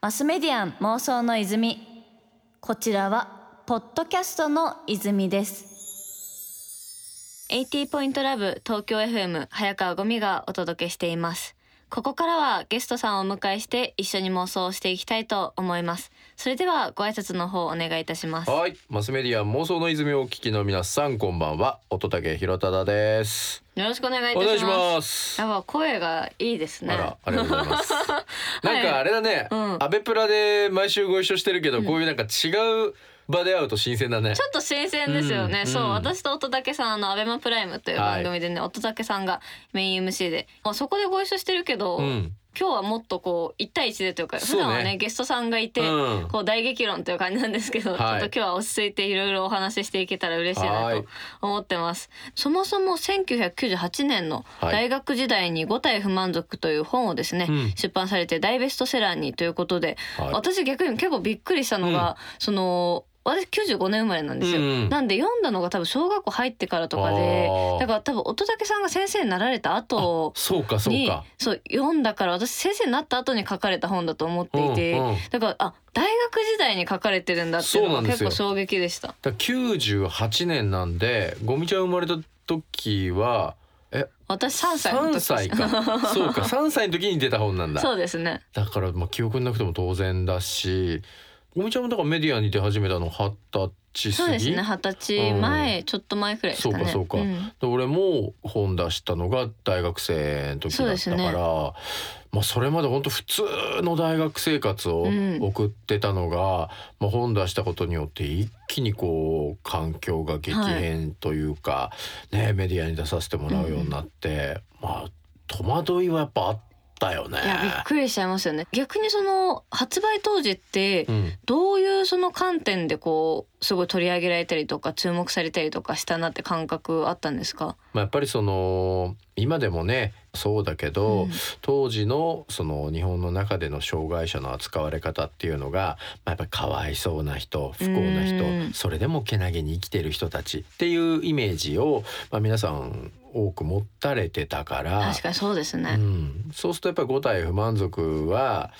マスメディアン妄想の泉。こちらはポッドキャストの泉です。80ポイントラブ東京 FM 早川ゴミがお届けしています。ここからはゲストさんをお迎えして一緒に妄想していきたいと思います。それではご挨拶の方お願いいたします。はい、マスメディア妄想の泉をお聞きの皆さんこんばんは、乙武弘忠です。よろしくお願いいたしします。やっぱ声がいいですね。あら、ありがとうございます。なんかあれだね、うん。アベプラで毎週ご一緒してるけど、こういうなんか違う場で会うと新鮮だね。ち。ょっと新鮮ですよね、そう私と乙武さんあのアベマプライムという番組でね、乙武さんがメイン MC で、まあ、そこでご一緒してるけど、うん、今日はもっとこう一対一でというか普段はねゲストさんがいて、うん。こう大激論という感じなんですけど、はい。ちょっと今日は落ち着いていろいろお話ししていけたら嬉しいなはい。と思ってます。そもそも1998年のはい。大学時代に五体不満足という本をですね、うん。出版されて大ベストセラーにということで、はい。私逆に結構びっくりしたのが、その私95年生まれなんですよ、うんなんで読んだのが多分小学校入ってからとかでだから多分乙武さんが先生になられた後そうかそうにか。そう読んだから私先生になった後に書かれた本だと思っていて、うんうんだからあ大学時代に書かれてるんだっていうのが結構衝撃でした。だから98年なんで、ゴミちゃん生まれた時は、え、私3歳の時3歳か。そうか、3歳の時に出た本なんだ。そうですねだからまあ記憶になくても当然だしゴミちゃんもだからメディアに出始めたの二十歳過ぎ？そうですね二十歳前、ちょっと前くらいですかね。そうかそうか。ん。で俺も本出したのが大学生の時だったから、ね。まあそれまで本当普通の大学生活をうん送ってたのが、まあ本出したことによって一気にこう環境が激変というか、ねメディアに出させてもらうようになって、まあ戸惑いはやっぱあったよね。いやびっくりしちゃいますよね。逆にその発売当時ってうんどういうその観点でこうすごい取り上げられたりとか注目されたりとかしたなって感覚あったんですか？まあ、やっぱりその今でもねそうだけど、うん。当時のその日本の中での障害者の扱われ方っていうのが、まあ、やっぱりかわいそうな人不幸な人うん。それでもけなげに生きてる人たちっていうイメージを、まあ、皆さん多く持たれてたから。確かにそうですね。うん、そうするとやっぱり五体不満足は、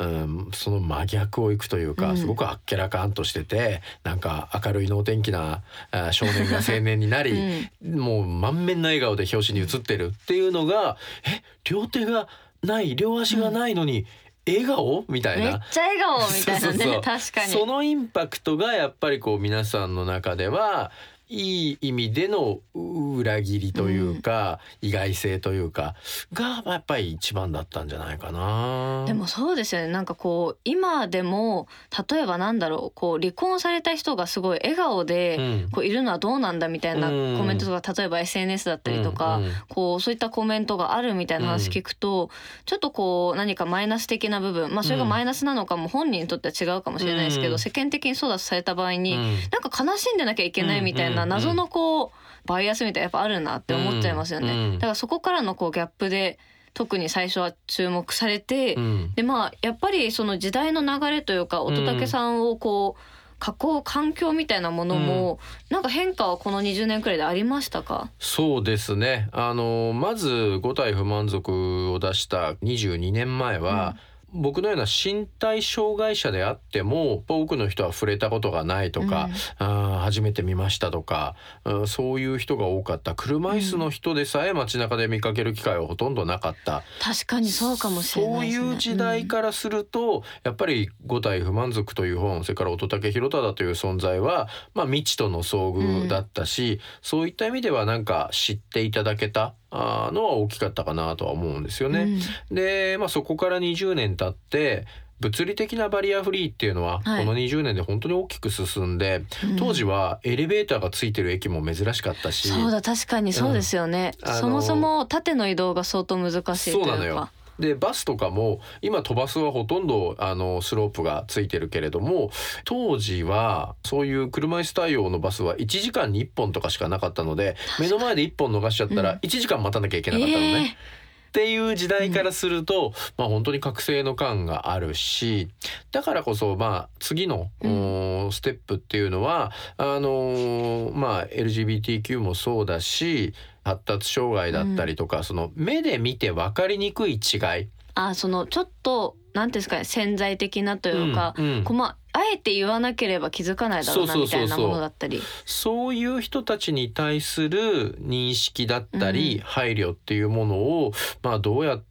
うん、その真逆をいくというか、うん。すごくあっけらかんとしててなんか明るい能天気なあ少年が青年になり、もう満面の笑顔で表紙に写ってるっていうのがえ両手がない両足がないのに笑顔？みたいな。めっちゃ笑顔みたいなね。確かに。そのインパクトがやっぱりこう皆さんの中ではいい意味での裏切りというか、意外性というかがやっぱり一番だったんじゃないかな。でもそうですよね。なんかこう今でも例えばなんだろうこう離婚された人がすごい笑顔で、うん。こういるのはどうなんだみたいなうん。コメントとか例えば SNS だったりとか、うんうんこうそういったコメントがあるみたいな話聞くと、ちょっとこう何かマイナス的な部分まあそれがマイナスなのかも本人にとっては違うかもしれないですけど、うん。世間的にそうだとされた場合に、うん。なんか悲しんでなきゃいけないみたいなうん謎のこうバイアスみたいなやっぱあるなって思っちゃいますよね。うんだからそこからのこうギャップで特に最初は注目されて、うん。でまあやっぱりその時代の流れというか乙武さんをこう囲う環境みたいなものも、なんか変化はこの20年くらいでありましたか？そうですね。あのまず五体不満足を出した22年前は、僕のような身体障害者であっても多くの人は触れたことがないとか、あー初めて見ましたとか、うんそういう人が多かった。車椅子の人でさえ街中で見かける機会はほとんどなかった、確かにそうかもしれないですね。そういう時代からすると、やっぱり「五体不満足」という本それから乙武弘忠という存在は、まあ、未知との遭遇だったし、そういった意味ではなんか知っていただけたあーのは大きかったかなとは思うんですようん。ね。で、まあ、そこから20年経って物理的なバリアフリーっていうのはこはい。の20年で本当に大きく進んで、うん。当時はエレベーターがついてる駅も珍しかったし。そうだ確かにそうですよね、うん。そもそも縦の移動が相当難しいというか。そうなのよでバスとかも今飛ばすはほとんどあのスロープがついてるけれども当時はそういう車椅子対応のバスは1時間に1本とかしかなかったので目の前で1本逃しちゃったうん。ら1時間待たなきゃいけなかったのね。っていう時代からすると、まあ本当に覚醒の感があるしだからこそまあ次の、うん。ステップっていうのはあのーまあ LGBTQ もそうだし発達障害だったりとか、その目で見て分かりにくい違い。あそのちょっとなんていうんですかね潜在的なというか、うんうん。こうまああえて言わなければ気づかないだろうなみたいなものだったり。そういう人たちに対する認識だったり、うん。配慮っていうものを、まあ、どうやって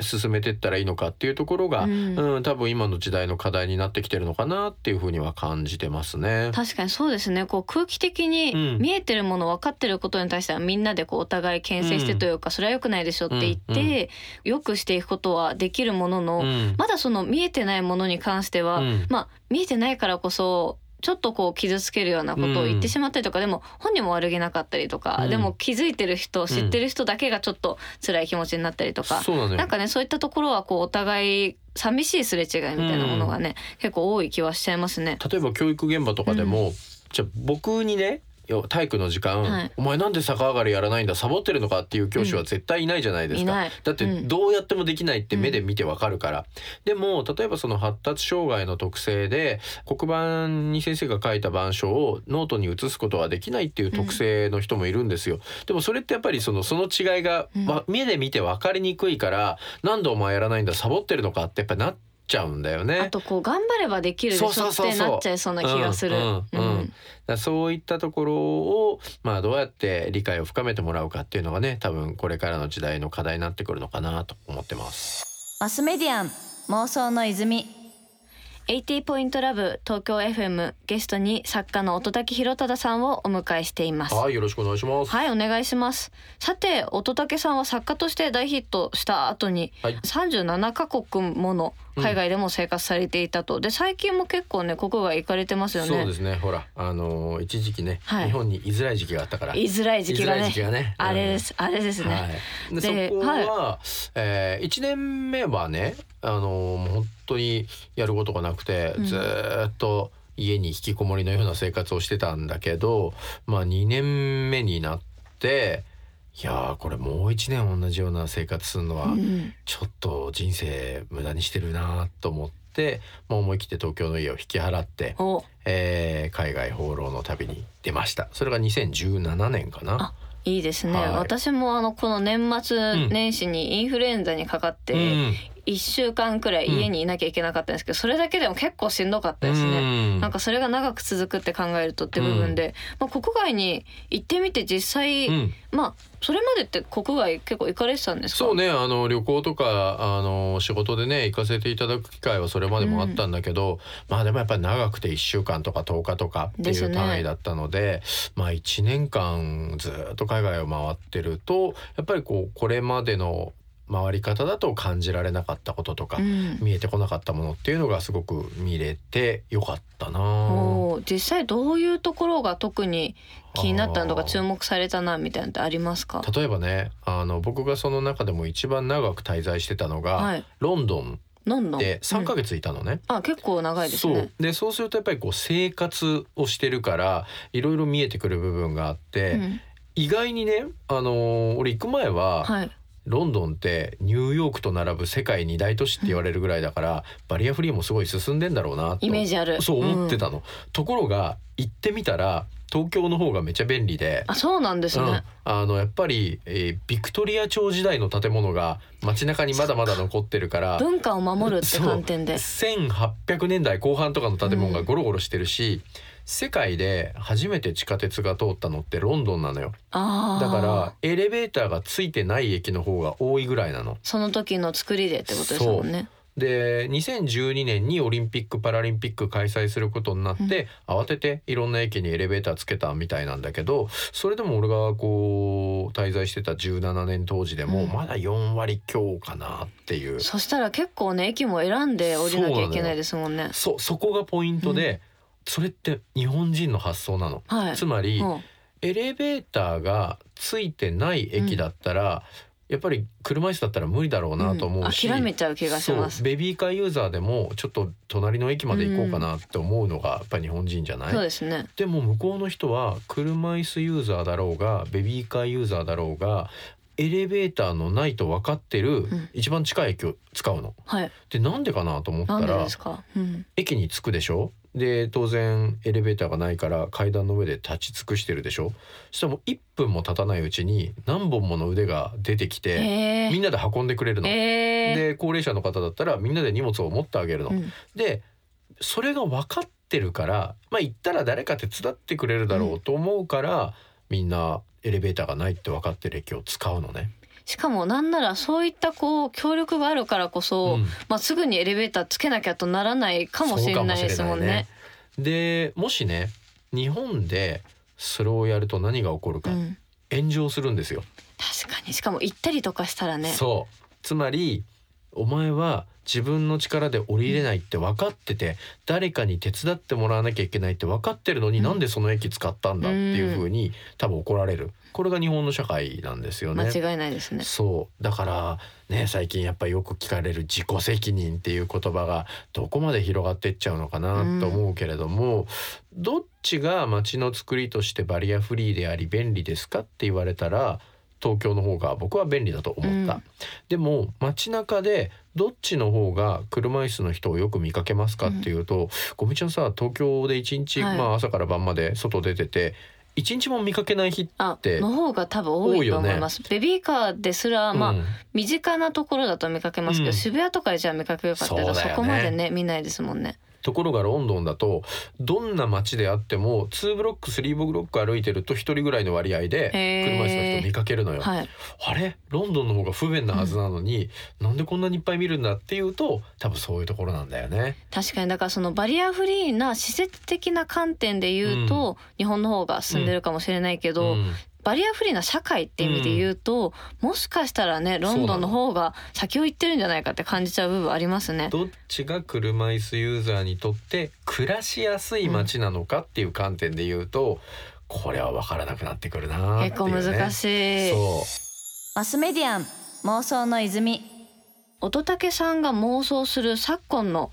進めていったらいいのかっていうところが、ううんん多分今の時代の課題になってきてるのかなっていうふうには感じてますね。確かにそうですね。こう空気的にうん。見えてるもの分かってることに対してはみんなでこうお互い牽制してというか、それは良くないでしょって言って、うん良くしていくことはできるものの、うん。まだその見えてないものに関しては、うん。まあ見えてないからこそちょっとこう傷つけるようなことを言ってしまったりとか、でも本人も悪気なかったりとか、うん。でも気づいてる人知ってる人だけがちょっと辛い気持ちになったりとか、そうなのよなんかねそういったところはこうお互い寂しいすれ違いみたいなものがね、結構多い気はしちゃいますね。例えば教育現場とかでも、じゃあ僕にねよ体育の時間、はい。お前なんで逆上がりやらないんだサボってるのかっていう教師は絶対いないじゃないですか、いない。だってうん。どうやってもできないって目で見てわかるから、でも例えばその発達障害の特性で黒板に先生が書いた板書をノートに写すことはできないっていう特性の人もいるんですよ、でもそれってやっぱりそのその違いが、うん。わ目で見て分かりにくいからなんでお前やらないんだサボってるのかってやっぱなっちゃうんだよね。あとこう頑張ればできるでしょそうそうそうそうってなっちゃいそうな気がする。そういったところを、まあ、どうやって理解を深めてもらうかっていうのがね多分これからの時代の課題になってくるのかなと思ってます。マスメディアン妄想の泉80ポイントラブ東京 FM ゲストに作家の音竹弘忠さんをお迎えしています。はいよろしくお願いします。はいお願いしますさて音竹さんは作家として大ヒットした後にはい37カ国もの海外でも生活されていたと、で最近も結構ね国外行かれてますよね。そうですね。ほらあのー一時期ね、はい。日本に居づらい時期があったから。居づらい時期がね時期がね。あれです、あれですね、はい、ででそこは、えー、1年目はねあのーもう本当にやることがなくて、うん。ずーっと家に引きこもりのような生活をしてたんだけど、まあ、2年目になっていやーこれもう1年同じような生活するのはうん。ちょっと人生無駄にしてるなと思って、まあ、思い切って東京の家を引き払って、お。えー海外放浪の旅に出ました。それが2017年かな。あ。いいですね、はい。私もあのこの年末ん。年始にインフルエンザにかかってうん1週間くらい家にいなきゃいけなかったんですけど、それだけでも結構しんどかったですね。うん。なんかそれが長く続くって考えるとって部分で、まあ、国外に行ってみて実際、うん。まあそれまでって国外結構行かれてたんですか？そうね。あの旅行とかあの仕事でね行かせていただく機会はそれまでもあったんだけど、まあでもやっぱり長くて1週間とか10日とかっていう単位だったのでまあ1年間ずっと海外を回ってるとやっぱりこうこれまでの回り方だと感じられなかったこととか、うん。見えてこなかったものっていうのがすごく見れてよかったな。実際どういうところが特に気になったのとか注目されたなみたいなのってありますか？例えばねあの僕がその中でも一番長く滞在してたのが、はい。ロンドンで3ヶ月、月いたのね。あ結構長いですそう。ねでそうするとやっぱりこう生活をしてるからいろいろ見えてくる部分があって、うん。意外にね、あのー俺行く前は、はいロンドンってニューヨークと並ぶ世界二大都市って言われるぐらいだから、バリアフリーもすごい進んでんだろうなと。イメージある。そう思ってうん。たの。ところが行ってみたら東京の方がめちゃ便利で。あそうなんですね、うん、あのやっぱり、えービクトリア朝時代の建物が街中にまだまだ残ってるから文化を守るって観点で。1800年代後半とかの建物がゴロゴロしてるし、世界で初めて地下鉄が通ったのってロンドンなのよ。だからエレベーターがついてない駅の方が多いぐらいなの。その時の作りでってことですもんね。で2012年にオリンピック・パラリンピック開催することになって、慌てていろんな駅にエレベーターつけたみたいなんだけどそれでも俺がこう滞在してた17年当時でもうん。まだ4割強かなっていう、そしたら結構ね駅も選んで降りなきゃいけないですもんね。そそこがポイントで、それって日本人の発想なの？はい。つまり、うん。エレベーターがついてない駅だったら、やっぱり車椅子だったら無理だろうなと思うし、ん諦めちゃう気がします。そうベビーカーユーザーでもちょっと隣の駅まで行こうかなって思うのがやっぱり日本人じゃない、そうですね。でも向こうの人は車椅子ユーザーだろうがベビーカーユーザーだろうがエレベーターのないと分かってるん。一番近い駅を使うの。はい。でなんでかなと思ったらなんでですか？うん。駅に着くでしょ？で当然エレベーターがないから階段の上で立ち尽くしてるでしょ？そしたらもう1分も経たないうちに何本もの腕が出てきてえーみんなで運んでくれるの。えーで高齢者の方だったらみんなで荷物を持ってあげるの。うんでそれが分かってるからまあ行ったら誰か手伝ってくれるだろうと思うから、みんなエレベーターがないって分かってる駅を使うのね。しかもなんならそういったこう協力があるからこそ、うん。まあ、すぐにエレベーターつけなきゃとならないかもしれないですもんね。でもしね日本でそれをやると何が起こるか、うん、炎上するんですよ。確かに。しかも行ったりとかしたらね。そう。つまりお前は自分の力で降りれないって分かってて、誰かに手伝ってもらわなきゃいけないって分かってるのに、うん。なんでその駅使ったんだっていうふうに多分怒られるこれが日本の社会なんですよね。間違いないですね。そう。だからね最近やっぱりよく聞かれる自己責任っていう言葉がどこまで広がっていっちゃうのかなと思うけれども、どっちが街の作りとしてバリアフリーであり便利ですかって言われたら東京の方が僕は便利だと思った、うん。でも街中でどっちの方が車椅子の人をよく見かけますかっていうと、ごみちゃんさ東京で一日、はい。まあ朝から晩まで外出てて一日も見かけない日あっての方が多分多いと思います。ベビーカーですらまあ、うん身近なところだと見かけますけど、うん渋谷とかでじゃあ見かけよかったらそ,、そうだよねこまでね見ないですもんね。ところがロンドンだとどんな街であっても2ブロック3ブロック歩いてると1人ぐらいの割合で車椅子の人見かけるのよ。はい。あれ？ロンドンの方が不便なはずなのに、なんでこんなにいっぱい見るんだっていうと多分そういうところなんだよね。確かにだからそのバリアフリーな施設的な観点で言うと、日本の方が進んでるかもしれないけど、うんバリアフリーな社会って意味で言うと、もしかしたらねロンドンの方が先を行ってるんじゃないかって感じちゃう部分ありますね。どっちが車椅子ユーザーにとって暮らしやすい街なのかっていう観点で言うと、これは分からなくなってくるなっていう、ね、結構難しい。そうマスメディアン妄想の泉乙武さんが妄想する昨今の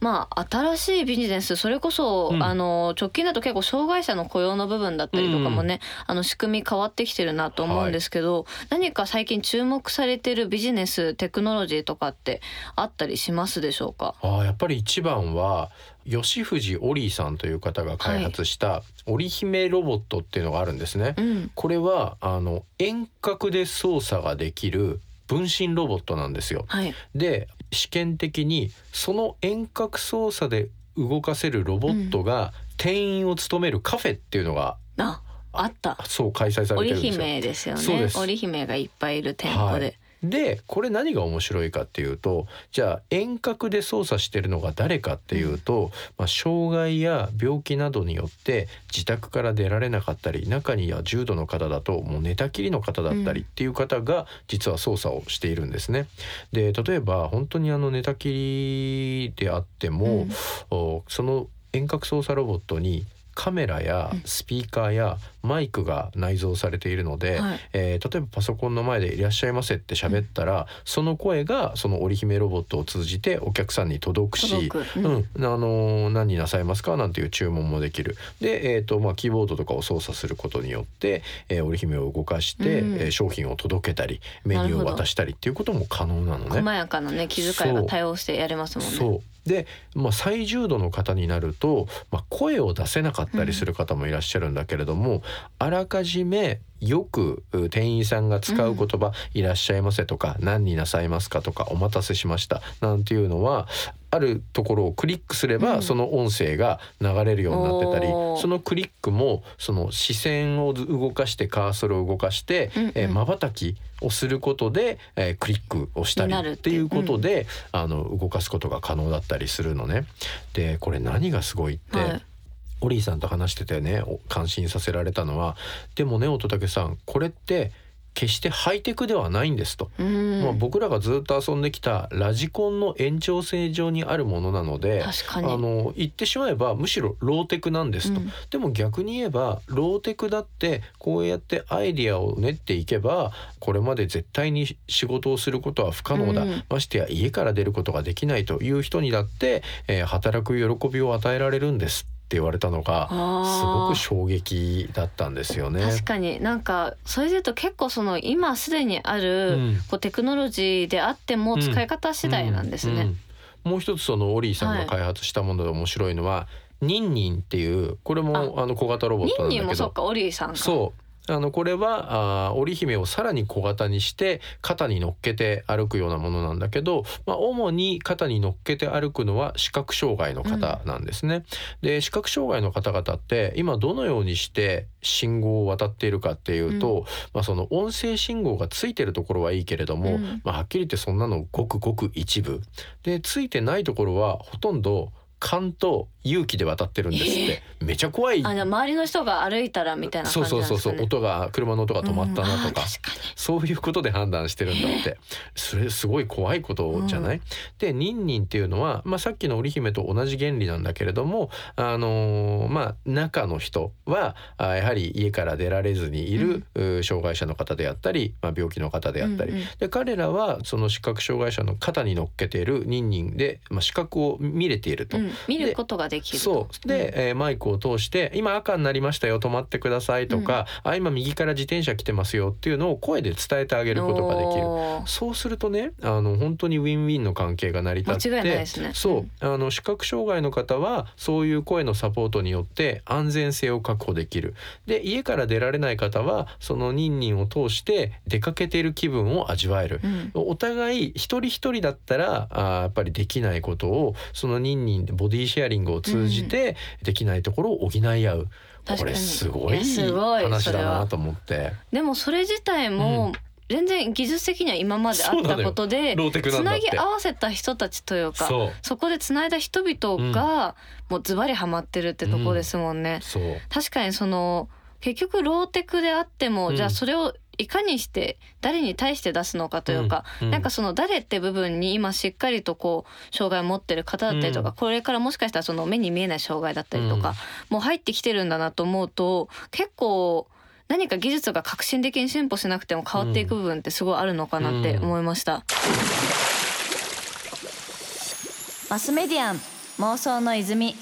まあ新しいビジネスそれこそ、うん。あの直近だと結構障害者の雇用の部分だったりとかもね、あの仕組み変わってきてるなと思うんですけど、何か最近注目されてるビジネステクノロジーとかってあったりしますでしょうか？あーやっぱり一番は吉藤オリーさんという方が開発した織姫ロボットっていうのがあるんですね。うん。これはあの遠隔で操作ができる分身ロボットなんですよ。はい。で試験的にその遠隔操作で動かせるロボットが店員を務めるカフェっていうのがああった。そう開催されて織るんですよ。姫ですよね。織姫がいっぱいいる店舗で、はいでこれ何が面白いかっていうとじゃあ遠隔で操作してるのが誰かっていうと、まあ、障害や病気などによって自宅から出られなかったり中には重度の方だともう寝たきりの方だったりっていう方が実は操作をしているんですね。で例えば本当にあの寝たきりであっても、うん。おその遠隔操作ロボットにカメラやうん。スピーカーやマイクが内蔵されているので、はい。えー例えばパソコンの前で「いらっしゃいませ」って喋ったら、その声がその織姫ロボットを通じてお客さんに届くし届く、うん。あのー何になさいますか？なんていう注文もできる。で、えーとまあ、キーボードとかを操作することによって、えー織姫を動かして、うんえー商品を届けたりメニューを渡したりっていうことも可能なのね。細やかなね気遣いが多様してやれますもんね。そう。で、まあ、最重度の方になると、まあ、声を出せなかったりする方もいらっしゃるんだけれども、あらかじめよくう店員さんが使う言葉「いらっしゃいませ」とか「何になさいますか」とか「お待たせしました」なんていうのはあるところをクリックすれば、うん。その音声が流れるようになってたりそのクリックもその視線を動かしてカーソルを動かしてうんうん。えー瞬きをすることで、えークリックをしたりっていうことで、あの動かすことが可能だったりするのね。でこれ何がすごいって、はいオリーさんと話しててね。お感心させられたのは。でもね乙武さんこれって決してハイテクではないんですと。うん。まあ、僕らがずっと遊んできたラジコンの延長線上にあるものなのであの言ってしまえばむしろローテクなんですと、うん。でも逆に言えばローテクだってこうやってアイディアを練っていけばこれまで絶対に仕事をすることは不可能だ、うん。ましてや家から出ることができないという人にだって、えー働く喜びを与えられるんです言われたのがすごく衝撃だったんですよね。確かに。なんかそれで言うと結構その今すでにある、うん。こうテクノロジーであっても使い方次第なんですね。もう一つそのオリーさんが開発したもので面白いのは、ニンニンっていうこれもあの小型ロボットなんだけど。ニンニンもそっかオリーさんか。そうあのこれはあー織姫をさらに小型にして肩に乗っけて歩くようなものなんだけど、まあ、主に肩に乗っけて歩くのは視覚障害の方なんですね。で視覚障害の方々って今どのようにして信号を渡っているかっていうと、まあ、その音声信号がついてるところはいいけれども、うん。まあ、はっきり言ってそんなのごくごく一部。でついてないところはほとんど勘と勇気で渡ってるんですって、めちゃ怖い。あ周りの人が歩いたらみたいなそう感じそうそう。そう音が車の音が止まったなとか、うんそういうことで判断してるんだって。それすごい怖いことじゃない、でニンニンっていうのは、まあ、さっきの織姫と同じ原理なんだけれども、あのーまあ、中の人はあやはり家から出られずにいる、う障害者の方であったり、まあ、病気の方であったり、うんうん。で彼らはその視覚障害者の肩に乗っけているニンニンで、まあ、視覚を見れていると。うん、見ることができると。そう。で、えーマイクを通して「今赤になりましたよ止まってください」とか「あ今右から自転車来てますよ」っていうのを声で伝えてあげることができる。そうするとねあの本当にウィンウィンの関係が成り立ってね。そう。あの視覚障害の方はそういう声のサポートによって安全性を確保できる。で家から出られない方はそのニンニンを通して出かけている気分を味わえる。う。ん。お互い一人一人だったらあーやっぱりできないことをそのニンニンでボディシェアリングを通じてできないところを補い合う、これすごい話だなと思って。でもそれ自体も全然技術的には今まであったことでつなぎ合わせた人たちというかそこでつないだ人々がもうズバリハマってるってとこですもんね。そう。確かにその結局ローテクであっても、うん。じゃあそれをいかにして誰に対して出すのかというか、うんうん。なんかその誰って部分に今しっかりとこう障害を持ってる方だったりとか、うん。これからもしかしたらその目に見えない障害だったりとか、うん。もう入ってきてるんだなと思うと結構何か技術が革新的に進歩しなくても変わっていく部分ってすごいあるのかなって思いました。マスメディアン妄想の泉